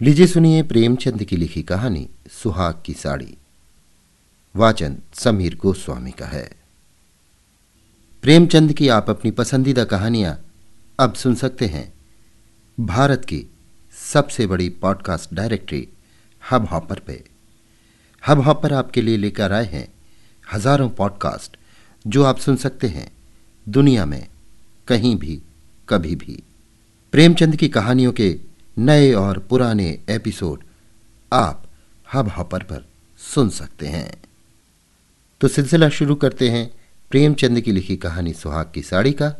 लीजिए सुनिए प्रेमचंद की लिखी कहानी, सुहाग की साड़ी। वाचन समीर गोस्वामी का है। प्रेमचंद की आप अपनी पसंदीदा कहानियाँ अब सुन सकते हैं। भारत की सबसे बड़ी पॉडकास्ट डायरेक्टरी हब हॉपर पे। हब हॉपर आपके लिए लेकर आए हैं हज़ारों पॉडकास्ट, जो आप सुन सकते हैं दुनिया में, कहीं भी, कभी भी। प्रेमचंद की कहानियों के नए और पुराने एपिसोड आप हब हॉपर पर सुन सकते हैं। तो सिलसिला शुरू करते हैं प्रेमचंद की लिखी कहानी सुहाग की साड़ी का,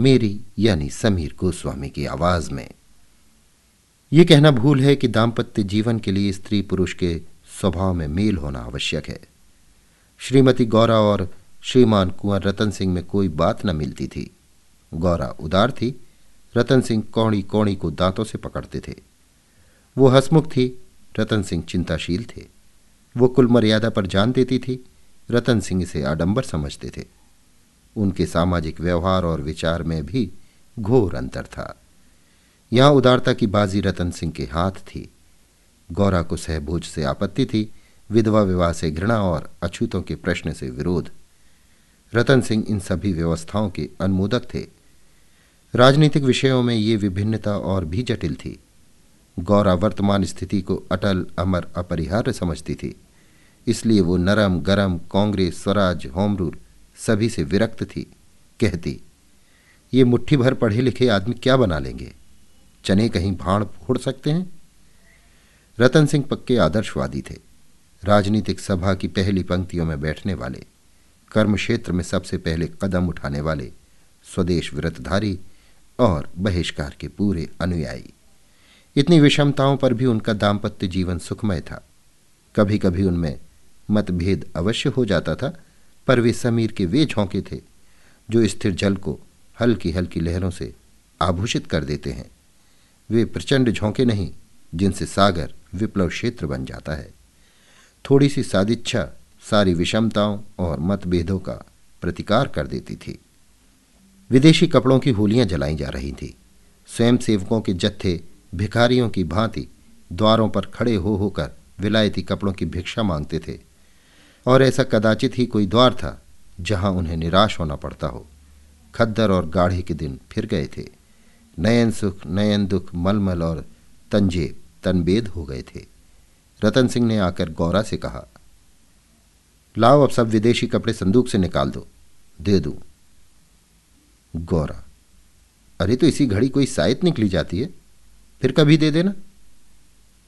मेरी यानी समीर गोस्वामी की आवाज़ में। यह कहना भूल है कि दाम्पत्य जीवन के लिए स्त्री पुरुष के स्वभाव में मेल होना आवश्यक है। श्रीमती गौरा और श्रीमान कुंवर रतन सिंह में कोई बात न मिलती थी। गौरा उदार थी रतन सिंह कौड़ी कौड़ी को दांतों से पकड़ते थे। वो हसमुख थी, रतन सिंह चिंताशील थे। वो कुल मर्यादा पर जान देती थी, रतन सिंह इसे आडंबर समझते थे। उनके सामाजिक व्यवहार और विचार में भी घोर अंतर था। यहाँ उदारता की बाजी रतन सिंह के हाथ थी। गौरा को सहभोज से आपत्ति थी, विधवा विवाह से घृणा और अछूतों के प्रश्न से विरोध। रतन सिंह इन सभी व्यवस्थाओं के अनुमोदक थे। राजनीतिक विषयों में ये विभिन्नता और भी जटिल थी। गौरा वर्तमान स्थिति को अटल, अमर, अपरिहार्य समझती थी। इसलिए वो नरम, गरम, कांग्रेस, स्वराज होम रूल सभी से विरक्त थी, कहती, ये मुट्ठी भर पढ़े लिखे आदमी क्या बना लेंगे? चने कहीं भाड़ फोड़ सकते हैं? रतन सिंह पक्के आदर्शवादी थे। राजनीतिक सभा की पहली पंक्तियों में बैठने वाले, कर्म क्षेत्र में सबसे पहले कदम उठाने वाले, स्वदेश व्रतधारी और बहिष्कार के पूरे अनुयायी। इतनी विषमताओं पर भी उनका दाम्पत्य जीवन सुखमय था। कभी कभी उनमें मतभेद अवश्य हो जाता था, पर वे समीर के वे झोंके थे, जो स्थिर जल को हल्की हल्की लहरों से आभूषित कर देते हैं। वे प्रचंड झोंके नहीं, जिनसे सागर विप्लव क्षेत्र बन जाता है। थोड़ी सी सादिच्छा, सारी विषमताओं और मतभेदों का प्रतिकार कर देती थी। विदेशी कपड़ों की होलियाँ जलाई जा रही थी। स्वयं सेवकों के जत्थे, भिखारियों की भांति, द्वारों पर खड़े हो होकर विलायती कपड़ों की भिक्षा मांगते थे। और ऐसा कदाचित ही कोई द्वार था, जहाँ उन्हें निराश होना पड़ता हो। खद्दर और गाढ़े के दिन फिर गए थे। नयन सुख, नयन दुख, मलमल और तंजेब तनबेद हो गए थे। रतन सिंह ने आकर गौरा से कहा, लाओ अब सब विदेशी कपड़े संदूक से निकाल दो। दे दूँ। गौरा। अरे तो इसी घड़ी कोई साइत निकली जाती है? फिर कभी दे देना।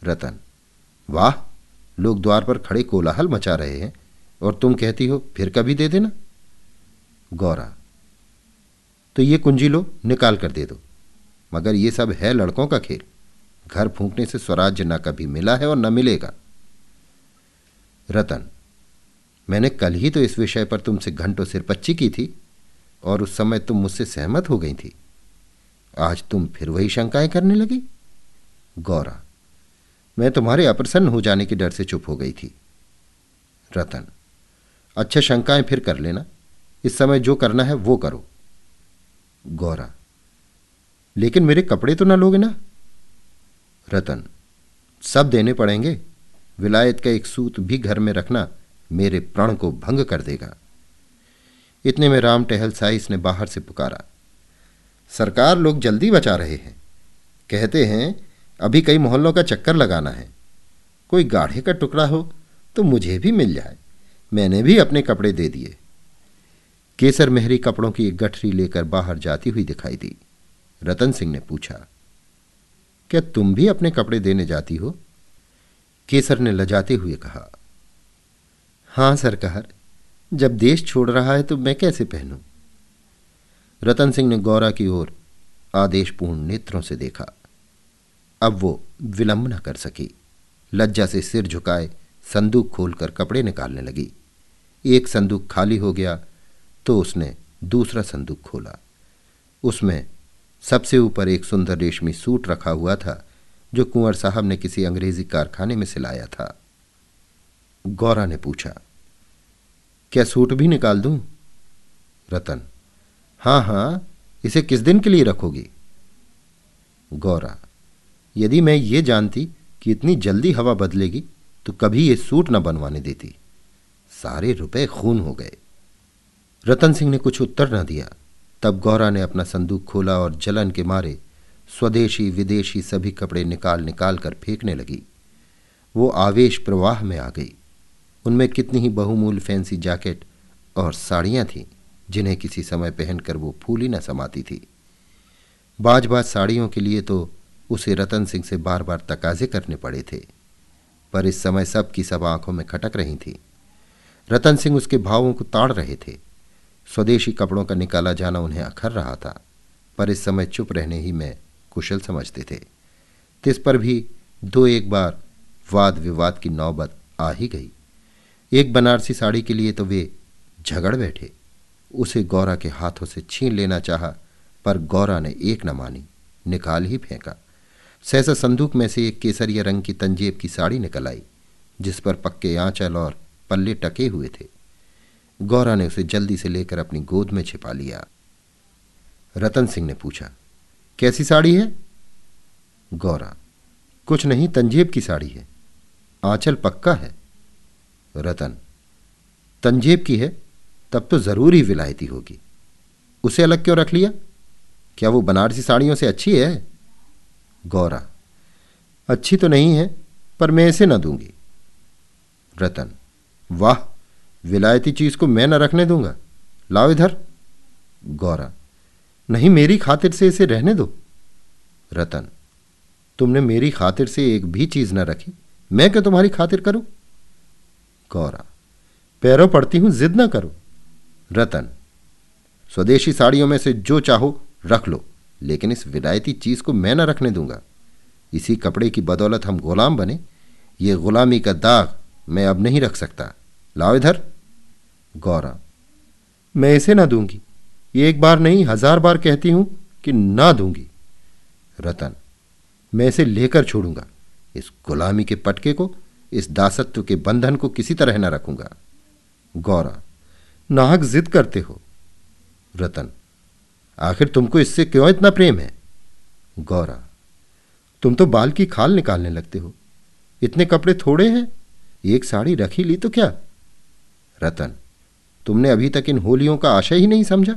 रतन, वाह, लोग द्वार पर खड़े कोलाहल मचा रहे हैं, और तुम कहती हो, फिर कभी दे देना। गौरा तो ये कुंजी लो, निकाल कर दे दो। मगर ये सब है लड़कों का खेल। घर फूंकने से स्वराज्य ना कभी मिला है और न मिलेगा। रतन, मैंने कल ही तो इस विषय पर तुमसे घंटों सिरपच्ची की थी। और उस समय तुम मुझसे सहमत हो गई थी। आज तुम फिर वही शंकाएँ करने लगी। गौरा, मैं तुम्हारे अप्रसन्न हो जाने के डर से चुप हो गई थी। रतन अच्छा शंकाएँ फिर कर लेना। इस समय जो करना है वो करो। गौरा, लेकिन मेरे कपड़े तो ना लोगे ना? रतन, सब देने पड़ेंगे। विलायत का एक सूत भी घर में रखना मेरे प्राण को भंग कर देगा। इतने में राम टहल साइस ने बाहर से पुकारा। सरकार लोग जल्दी बचा रहे हैं। कहते हैं, अभी कई मोहल्लों का चक्कर लगाना है। कोई गाढ़े का टुकड़ा हो तो मुझे भी मिल जाए। मैंने भी अपने कपड़े दे दिए। केसर मेहरी कपड़ों की एक गठरी लेकर बाहर जाती हुई दिखाई दी। रतन सिंह ने पूछा, क्या तुम भी अपने कपड़े देने जाती हो? केसर ने लजाते हुए कहा, हाँ, सरकार। जब देश छोड़ रहा है तो मैं कैसे पहनूं? रतन सिंह ने गौरा की ओर आदेशपूर्ण नेत्रों से देखा। अब वो विलंब न कर सकी। लज्जा से सिर झुकाए संदूक खोलकर कपड़े निकालने लगी। एक संदूक खाली हो गया तो उसने दूसरा संदूक खोला। उसमें सबसे ऊपर एक सुंदर रेशमी सूट रखा हुआ था, जो कुंवर साहब ने किसी अंग्रेज़ी कारखाने में सिलाया था। गौरा ने पूछा क्या सूट भी निकाल दूँ? रतन। हाँ हाँ, इसे किस दिन के लिए रखोगी? गौरा। यदि मैं ये जानती कि इतनी जल्दी हवा बदलेगी तो कभी ये सूट न बनवाने देती। सारे रुपए खून हो गए। रतन सिंह ने कुछ उत्तर न दिया। तब गौरा ने अपना संदूक खोला और जलन के मारे स्वदेशी, विदेशी सभी कपड़े निकाल निकाल कर फेंकने लगी। वो आवेश प्रवाह में आ गई। उनमें कितनी ही बहुमूल फैंसी जैकेट और साड़ियाँ थीं, जिन्हें किसी समय पहनकर वो फूली न समाती थी। बाज बाज साड़ियों के लिए तो उसे रतन सिंह से बार बार तकाजे करने पड़े थे, पर इस समय सब की सब आँखों में खटक रही थी। रतन सिंह उसके भावों को ताड़ रहे थे। स्वदेशी कपड़ों का निकाला जाना उन्हें अखर रहा था, पर इस समय चुप रहने ही में कुशल समझते थे। तिस पर भी दो एक बार वाद विवाद की नौबत आ ही गई। एक बनारसी साड़ी के लिए तो वे झगड़ बैठे। उसे गौरा के हाथों से छीन लेना चाहा, पर गौरा ने एक न मानी, निकाल ही फेंका। सहसा संदूक में से एक केसरिया रंग की तंजेब की साड़ी निकल आई, जिस पर पक्के आंचल और पल्ले टके हुए थे। गौरा ने उसे जल्दी से लेकर अपनी गोद में छिपा लिया। रतन सिंह ने पूछा, कैसी साड़ी है? गौरा, कुछ नहीं, तंजेब की साड़ी है। आंचल पक्का है? रतन। तंजेब की है, तब तो ज़रूर ही विलायती होगी। उसे अलग क्यों रख लिया? क्या वो बनारसी साड़ियों से अच्छी है? गौरा, अच्छी तो नहीं है, पर मैं इसे न दूँगी। रतन, वाह, विलायती चीज़ को मैं न रखने दूँगा। लाओ इधर। गौरा, नहीं, मेरी खातिर से इसे रहने दो। रतन, तुमने मेरी खातिर से एक भी चीज़ न रखी, मैं क्या तुम्हारी खातिर करूँ? गौरा। पैरों पड़ती हूँ, जिद ना करो। रतन, स्वदेशी साड़ियों में से जो चाहो रख लो, लेकिन इस विलायती चीज़ को मैं ना रखने दूँगा। इसी कपड़े की बदौलत हम गुलाम बने। ये गुलामी का दाग मैं अब नहीं रख सकता। लाओ इधर। गौरा, मैं इसे ना दूँगी। ये एक बार नहीं, हज़ार बार कहती हूँ कि ना दूँगी। रतन, मैं इसे लेकर छोड़ूँगा। इस गुलामी के पटके को इस दासत्व के बंधन को किसी तरह न रखूँगा। गौरा, नाहक जिद करते हो। रतन, आखिर तुमको इससे क्यों इतना प्रेम है? गौरा, तुम तो बाल की खाल निकालने लगते हो। इतने कपड़े थोड़े हैं, एक साड़ी रखी ली तो क्या? रतन, तुमने अभी तक इन होलियों का आशय ही नहीं समझा?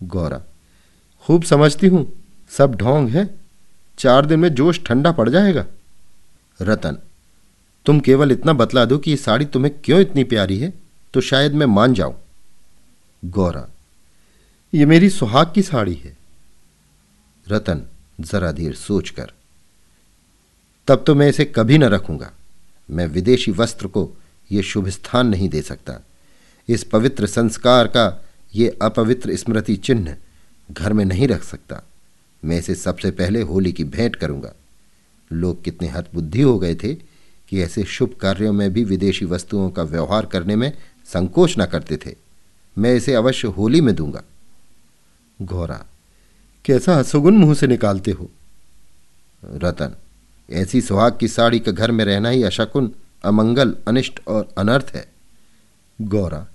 गौरा, खूब समझती हूँ, सब ढोंग है, चार दिन में जोश ठंडा पड़ जाएगा। रतन तुम केवल इतना बतला दो कि ये साड़ी तुम्हें क्यों इतनी प्यारी है? तो शायद मैं मान जाऊँ। गौरा, ये मेरी सुहाग की साड़ी है। रतन, जरा देर सोचकर। तब तो मैं इसे कभी न रखूँगा। मैं विदेशी वस्त्र को यह शुभ स्थान नहीं दे सकता। इस पवित्र संस्कार का ये अपवित्र स्मृति चिन्ह घर में नहीं रख सकता। मैं इसे सबसे पहले होली की भेंट करूँगा। लोग कितने हद बुद्धि हो गए थे कि ऐसे शुभ कार्यों में भी विदेशी वस्तुओं का व्यवहार करने में संकोच न करते थे। मैं इसे अवश्य होली में दूँगा। घोरा, कैसा हसुगुन मुँह से निकालते हो? रतन, ऐसी सुहाग की साड़ी का घर में रहना ही अशकुन, अमंगल, अनिष्ट और अनर्थ है। गौरा,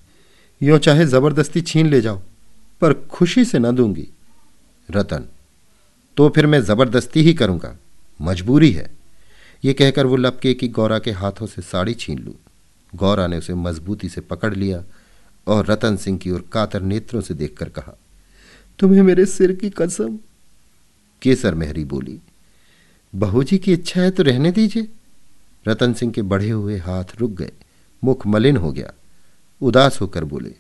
यो चाहे ज़बरदस्ती छीन ले जाओ, पर खुशी से न दूँगी। रतन तो फिर मैं ज़बरदस्ती ही करूँगा, मजबूरी है। ये कहकर वो लपके की गौरा के हाथों से साड़ी छीन लू। गौरा ने उसे मजबूती से पकड़ लिया और रतन सिंह की ओर कातर नेत्रों से देखकर कहा, तुम्हें मेरे सिर की कसम, केसर मेहरी बोली, बहू जी की इच्छा है तो रहने दीजिए। रतन सिंह के बढ़े हुए हाथ रुक गए, मुख मलिन हो गया, उदास होकर बोले,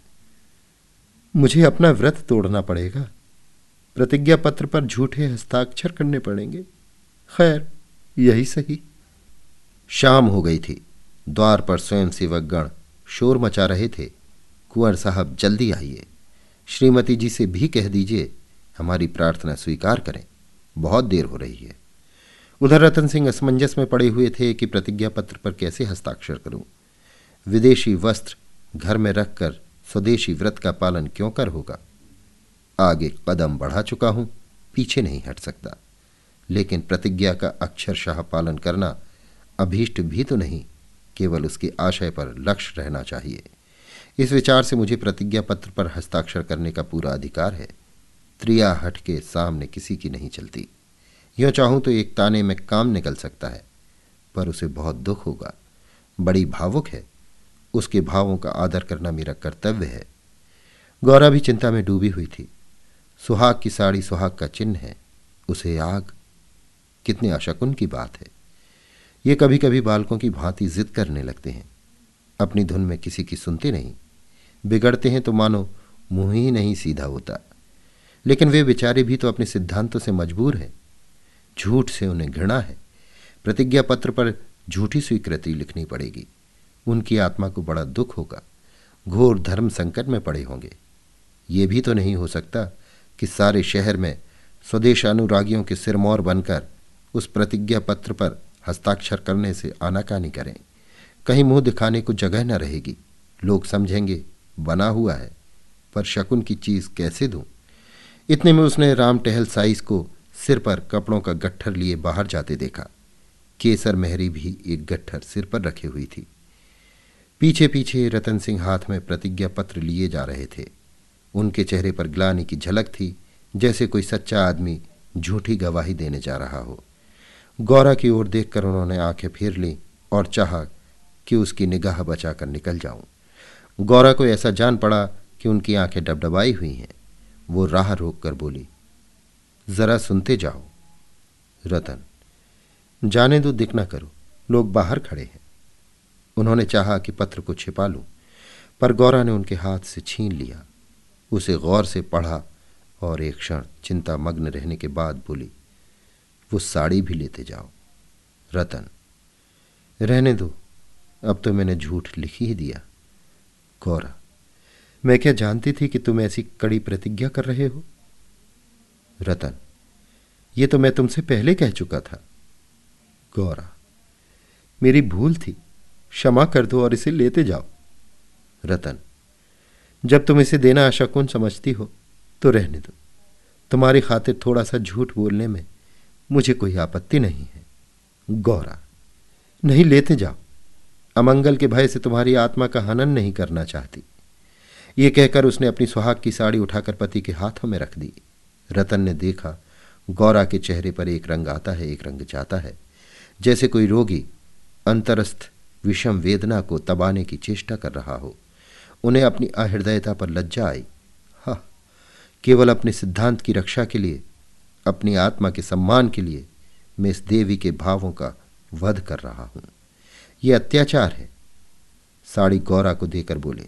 मुझे अपना व्रत तोड़ना पड़ेगा। प्रतिज्ञा पत्र पर झूठे हस्ताक्षर करने पड़ेंगे। खैर यही सही। शाम हो गई थी। द्वार पर स्वयं सेवक गण शोर मचा रहे थे। कुंवर साहब, जल्दी आइए। श्रीमती जी से भी कह दीजिए, हमारी प्रार्थना स्वीकार करें। बहुत देर हो रही है। उधर रतन सिंह असमंजस में पड़े हुए थे कि प्रतिज्ञा पत्र पर कैसे हस्ताक्षर करूँ। विदेशी वस्त्र घर में रखकर स्वदेशी व्रत का पालन क्यों कर होगा? आगे कदम बढ़ा चुका हूँ, पीछे नहीं हट सकता। लेकिन प्रतिज्ञा का अक्षरशाह पालन करना अभीष्ट भी तो नहीं, केवल उसके आशय पर लक्ष्य रहना चाहिए। इस विचार से मुझे प्रतिज्ञा पत्र पर हस्ताक्षर करने का पूरा अधिकार है। त्रिया हट के सामने किसी की नहीं चलती। यूँ चाहूँ तो एक ताने में काम निकल सकता है, पर उसे बहुत दुख होगा। बड़ी भावुक है। उसके भावों का आदर करना मेरा कर्तव्य है। गौरा भी चिंता में डूबी हुई थी। सुहाग की साड़ी सुहाग का चिन्ह है। उसे आग कितनी अशकुन की बात है। ये कभी कभी बालकों की भांति जिद करने लगते हैं। अपनी धुन में किसी की सुनते नहीं। बिगड़ते हैं तो मानो मुँह ही नहीं सीधा होता। लेकिन वे बेचारे भी तो अपने सिद्धांतों से मजबूर हैं। झूठ से उन्हें घृणा है। प्रतिज्ञा पत्र पर झूठी स्वीकृति लिखनी पड़ेगी। उनकी आत्मा को बड़ा दुख होगा। घोर धर्म संकट में पड़े होंगे। ये भी तो नहीं हो सकता कि सारे शहर में स्वदेश अनुरागियों के सिरमौर बनकर उस प्रतिज्ञा पत्र पर हस्ताक्षर करने से आनाकानी करें। कहीं मुँह दिखाने को जगह न रहेगी। लोग समझेंगे, बना हुआ है। पर शकुन की चीज़ कैसे दूँ? इतने में उसने राम टहल साइस को सिर पर कपड़ों का गट्ठर लिए बाहर जाते देखा। केसर मेहरी भी एक गट्ठर सिर पर रखे हुई थी। पीछे पीछे रतन सिंह हाथ में प्रतिज्ञा पत्र लिए जा रहे थे। उनके चेहरे पर ग्लानी की झलक थी, जैसे कोई सच्चा आदमी झूठी गवाही देने जा रहा हो। गौरा की ओर देखकर उन्होंने आँखें फेर ली और चाहा कि उसकी निगाह बचाकर निकल जाऊँ। गौरा को ऐसा जान पड़ा कि उनकी आँखें डबडबाई हुई हैं। वो राह रोक कर बोली, जरा सुनते जाओ, रतन। जाने दो, दिख ना करो। लोग बाहर खड़े हैं उन्होंने चाहा कि पत्र को छिपा लूँ, पर गौरा ने उनके हाथ से छीन लिया। उसे गौर से पढ़ा और एक क्षण चिंता मग्न रहने के बाद बोली वो साड़ी भी लेते जाओ। रतन, रहने दो। अब तो मैंने झूठ लिख ही दिया। गौरा, मैं क्या जानती थी कि तुम ऐसी कड़ी प्रतिज्ञा कर रहे हो? रतन, ये तो मैं तुमसे पहले कह चुका था। गौरा, मेरी भूल थी। क्षमा कर दो और इसे लेते जाओ। रतन, जब तुम इसे देना आशाकुन समझती हो तो रहने दो। तुम्हारी खातिर थोड़ा सा झूठ बोलने में मुझे कोई आपत्ति नहीं है। गौरा, नहीं लेते जाओ। अमंगल के भय से तुम्हारी आत्मा का हनन नहीं करना चाहती। ये कहकर उसने अपनी सुहाग की साड़ी उठाकर पति के हाथों में रख दी। रतन ने देखा, गौरा के चेहरे पर एक रंग आता है, एक रंग जाता है। जैसे कोई रोगी अंतरस्थ विषम वेदना को तबाने की चेष्टा कर रहा हो। उन्हें अपनी अहृदयता पर लज्जा आई। हा, केवल अपने सिद्धांत की रक्षा के लिए अपनी आत्मा के सम्मान के लिए मैं इस देवी के भावों का वध कर रहा हूँ। यह अत्याचार है। साड़ी गौरा को देकर बोले,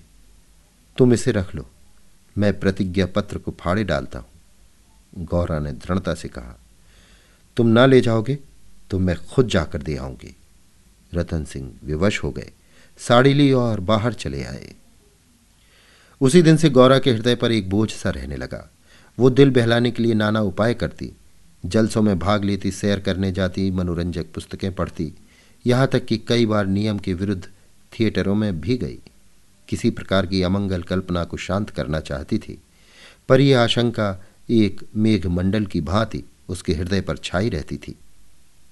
तुम इसे रख लो। मैं प्रतिज्ञा पत्र को फाड़े डालता हूँ। गौरा ने दृढ़ता से कहा, तुम ना ले जाओगे तो मैं खुद जाकर दे आऊँगी। रतन सिंह विवश हो गए। साड़ी ली और बाहर चले आए। उसी दिन से गौरा के हृदय पर एक बोझ सा रहने लगा। वो दिल बहलाने के लिए नाना उपाय करती। जलसों में भाग लेती, सैर करने जाती, मनोरंजक पुस्तकें पढ़ती। यहाँ तक कि कई बार नियम के विरुद्ध थिएटरों में भी गई। किसी प्रकार की अमंगल कल्पना को शांत करना चाहती थी। पर यह आशंका एक मेघमंडल की भांति उसके हृदय पर छाई रहती थी।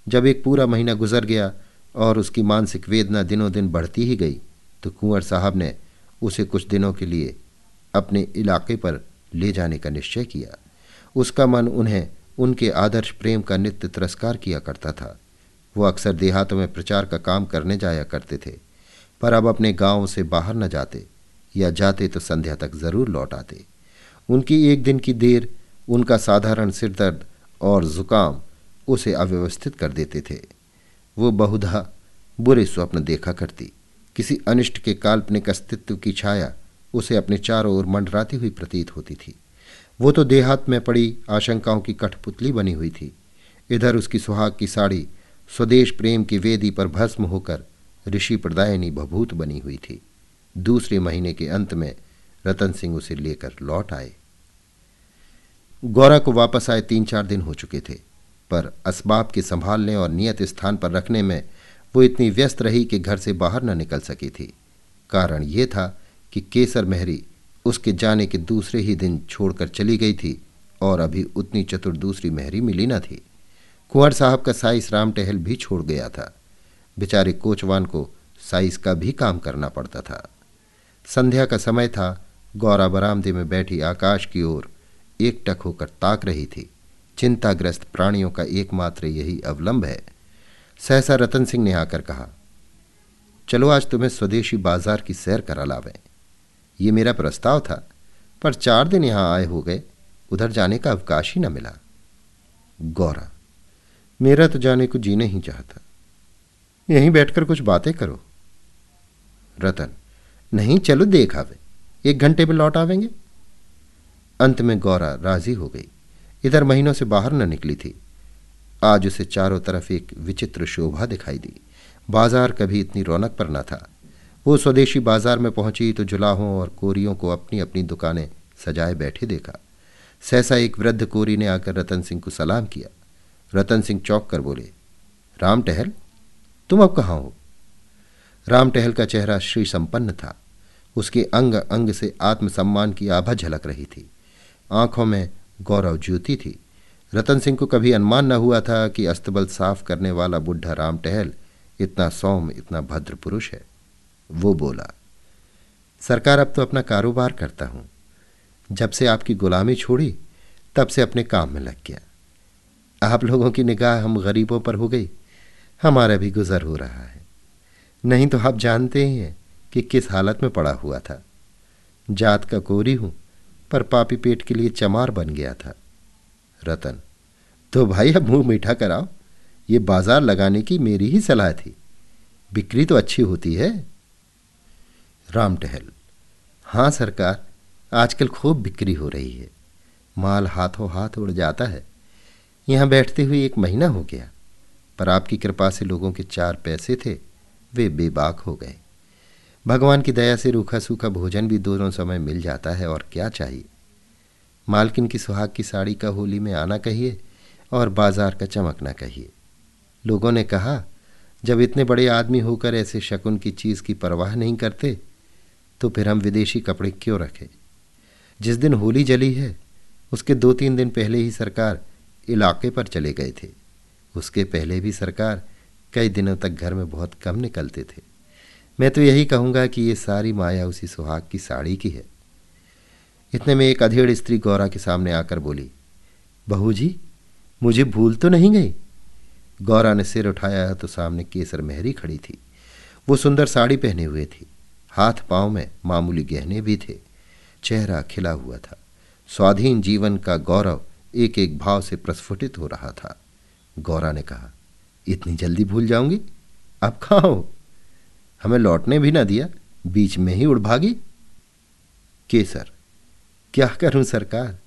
जब एक पूरा महीना गुजर गया और उसकी मानसिक वेदना दिनों दिन बढ़ती ही गई तो कुंवर साहब ने उसे कुछ दिनों के लिए अपने इलाके पर ले जाने का निश्चय किया। उसका मन उन्हें, उनके आदर्श प्रेम का नित्य तिरस्कार किया करता था। वो अक्सर देहातों में प्रचार का काम करने जाया करते थे, पर अब अपने गाँव से बाहर न जाते, या जाते तो संध्या तक ज़रूर लौट आते। उनकी एक दिन की देर, उनका साधारण सिरदर्द और जुकाम उसे अव्यवस्थित कर देते थे। वो बहुधा बुरे स्वप्न देखा करती, किसी अनिष्ट के काल्पनिक अस्तित्व की छाया उसे अपने चारों ओर मंडराती हुई प्रतीत होती थी। वो तो देहात में पड़ी आशंकाओं की कठपुतली बनी हुई थी। इधर उसकी सुहाग की साड़ी, स्वदेश प्रेम की वेदी पर भस्म होकर ऋषि प्रदायनी भभूत बनी हुई थी। दूसरे महीने के अंत में रतन सिंह उसे लेकर लौट आए। गौरा को वापस आए तीन चार दिन हो चुके थे, पर असबाब के संभालने और नियत स्थान पर रखने में वो इतनी व्यस्त रही कि घर से बाहर न निकल सकी थी। कारण ये था कि केसर मेहरी उसके जाने के दूसरे ही दिन छोड़कर चली गई थी और अभी उतनी चतुर दूसरी मेहरी मिली न थी। कुंवर साहब का साइस राम टहल भी छोड़ गया था। बेचारे कोचवान को साइस का भी काम करना पड़ता था। संध्या का समय था। गौरा बरामदे में बैठी आकाश की ओर एक टक होकर ताक रही थी। चिंताग्रस्त प्राणियों का एकमात्र यही अवलंब है। सहसा रतन सिंह ने आकर कहा, चलो आज तुम्हें स्वदेशी बाज़ार की सैर करा लावें। ये मेरा प्रस्ताव था, पर चार दिन यहाँ आए हो गए, उधर जाने का अवकाश ही न मिला। गौरा, मेरा तो जाने को जी नहीं चाहता। यहीं बैठकर कुछ बातें करो। रतन, नहीं, चलो देख आवे। एक घंटे में लौट आवेंगे? अंत में गौरा राज़ी हो गई। इधर महीनों से बाहर न निकली थी। आज उसे चारों तरफ़ एक विचित्र शोभा दिखाई दी। बाज़ार कभी इतनी रौनक पर न था। वो स्वदेशी बाज़ार में पहुँची तो जुलाहों और कोरियों को अपनी अपनी दुकानें सजाए बैठे देखा। सहसा एक वृद्ध कोरी ने आकर रतन सिंह को सलाम किया। रतन सिंह चौंक कर बोले, राम टहल, तुम अब कहाँ हो? राम टहल का चेहरा श्री संपन्न था। उसके अंग अंग से आत्मसम्मान की आभा झलक रही थी। आँखों में गौरव ज्योति थी। रतन सिंह को कभी अनुमान न हुआ था कि अस्तबल साफ़ करने वाला बुढ़ा राम टहल इतना सौम इतना भद्र पुरुष है। वो बोला, सरकार, अब तो अपना कारोबार करता हूँ। जब से आपकी गुलामी छोड़ी, तब से अपने काम में लग गया। आप लोगों की निगाह हम गरीबों पर हो गई, हमारा भी गुजर हो रहा है। नहीं तो आप जानते ही हैं कि किस हालत में पड़ा हुआ था। जात का कोरी हूँ, पर पापी पेट के लिए चमार बन गया था। रतन तो भाई, अब मुँह मीठा कराओ। ये बाज़ार लगाने की मेरी ही सलाह थी। बिक्री तो अच्छी होती है। राम टहल हाँ सरकार, आजकल खूब बिक्री हो रही है। माल हाथों हाथ उड़ जाता है। यहाँ बैठते हुए एक महीना हो गया, पर आपकी कृपा से लोगों के चार पैसे थे, वे बेबाक हो गए। भगवान की दया से रूखा सूखा भोजन भी दोनों समय मिल जाता है, और क्या चाहिए? मालकिन की सुहाग की साड़ी का होली में आना कहिए, और बाज़ार का चमकना कहिए। लोगों ने कहा, जब इतने बड़े आदमी होकर ऐसे शकुन की चीज़ की परवाह नहीं करते तो फिर हम विदेशी कपड़े क्यों रखें? जिस दिन होली जली है, उसके दो तीन दिन पहले ही सरकार इलाके पर चले गए थे। उसके पहले भी सरकार कई दिनों तक घर में बहुत कम निकलते थे। मैं तो यही कहूँगा कि ये सारी माया उसी सुहाग की साड़ी की है। इतने में एक अधेड़ स्त्री गौरा के सामने आकर बोली, बहू जी, मुझे भूल तो नहीं गई? गौरा ने सिर उठाया तो सामने केसर मेहरी खड़ी थी। वो सुंदर साड़ी पहने हुए थी। हाथ पाँव में मामूली गहने भी थे। चेहरा खिला हुआ था। स्वाधीन जीवन का गौरव एक एक भाव से प्रस्फुटित हो रहा था। गौरा ने कहा, इतनी जल्दी भूल जाऊँगी? अब कहाँ हो? हमें लौटने भी ना दिया, बीच में ही उड़ भागी? केसर, क्या करूँ सरकार?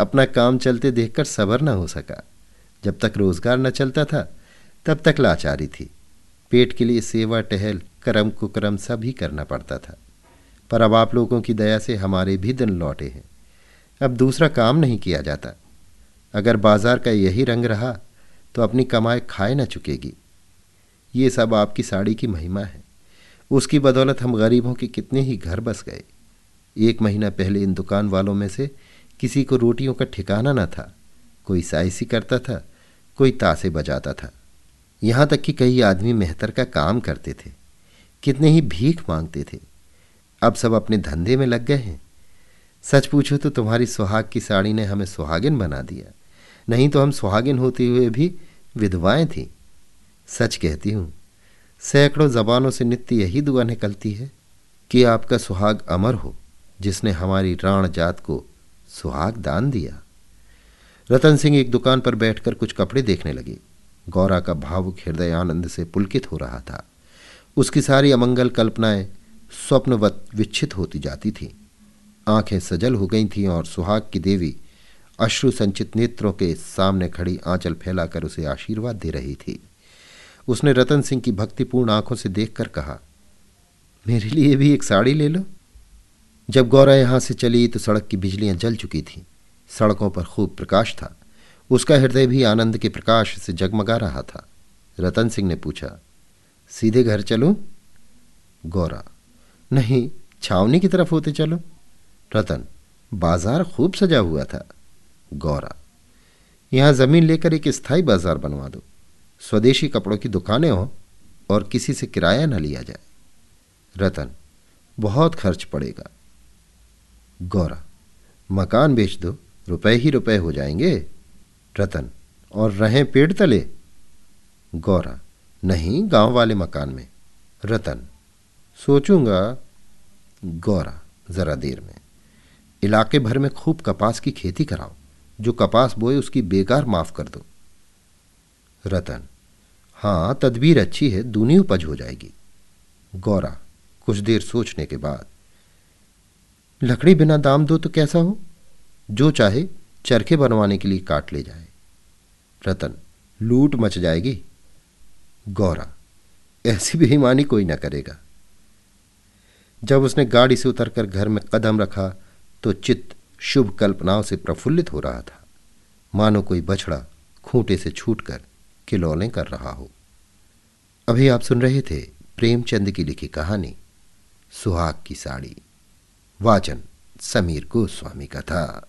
अपना काम चलते देखकर सबर न हो सका। जब तक रोज़गार न चलता था, तब तक लाचारी थी। पेट के लिए सेवा, टहल, कर्म, कुकरम सब ही करना पड़ता था। पर अब आप लोगों की दया से हमारे भी दिन लौटे हैं। अब दूसरा काम नहीं किया जाता। अगर बाज़ार का यही रंग रहा तो अपनी कमाई खाए ना चुकेगी। ये सब आपकी साड़ी की महिमा है। उसकी बदौलत हम गरीबों के कितने ही घर बस गए। एक महीना पहले इन दुकान वालों में से किसी को रोटियों का ठिकाना न था। कोई साइसी करता था, कोई तासे बजाता था। यहाँ तक कि कई आदमी मेहतर का काम करते थे। कितने ही भीख मांगते थे। अब सब अपने धंधे में लग गए हैं। सच पूछो तो तुम्हारी सुहाग की साड़ी ने हमें सुहागिन बना दिया। नहीं तो हम सुहागिन होते हुए भी विधवाएँ थी। सच कहती हूँ, सैकड़ों जबानों से नित्य यही दुआ निकलती है कि आपका सुहाग अमर हो, जिसने हमारी राण जात को सुहाग दान दिया। रतन सिंह एक दुकान पर बैठकर कुछ कपड़े देखने लगे। गौरा का भावुक हृदय आनंद से पुलकित हो रहा था। उसकी सारी अमंगल कल्पनाएँ स्वप्नवत विच्छित होती जाती थीं। आँखें सजल हो गई थीं और सुहाग की देवी अश्रु संचित नेत्रों के सामने खड़ी आंचल फैलाकर उसे आशीर्वाद दे रही थी। उसने रतन सिंह की भक्तिपूर्ण आँखों से देखकर कहा, मेरे लिए भी एक साड़ी ले लो। जब गौरा यहाँ से चली तो सड़क की बिजलियाँ जल चुकी थीं। सड़कों पर खूब प्रकाश था। उसका हृदय भी आनंद के प्रकाश से जगमगा रहा था। रतन सिंह ने पूछा, सीधे घर चलूँ? गौरा, नहीं, छावनी की तरफ़ होते चलो। रतन, बाज़ार खूब सजा हुआ था। गौरा, यहाँ ज़मीन लेकर एक स्थायी बाज़ार बनवा दो। स्वदेशी कपड़ों की दुकानें हो और किसी से किराया न लिया जाए। रतन, बहुत खर्च पड़ेगा। गौरा, मकान बेच दो, रुपए ही रुपए हो जाएँगे। रतन, और रहें पेड़ तले। गौरा, नहीं गाँव वाले मकान में। रतन, सोचूँगा, गौरा, जरा देर में। इलाके भर में खूब कपास की खेती कराओ। जो कपास बोए उसकी बेकार माफ़ कर दो। रतन हाँ तदबीर अच्छी है, दूनी उपज हो जाएगी। गौरा, कुछ देर सोचने के बाद, लकड़ी बिना दाम दो तो कैसा हो? जो चाहे चरखे बनवाने के लिए काट ले जाए। रतन, लूट मच जाएगी। गौरा, ऐसी बेईमानी कोई ना करेगा। जब उसने गाड़ी से उतरकर घर में कदम रखा तो चित्त शुभ कल्पनाओं से प्रफुल्लित हो रहा था। मानो कोई बछड़ा खूंटे से छूटकर किलौले कर रहा हो। अभी आप सुन रहे थे प्रेमचंद की लिखी कहानी, सुहाग की साड़ी। वाचन समीर गोस्वामी का था।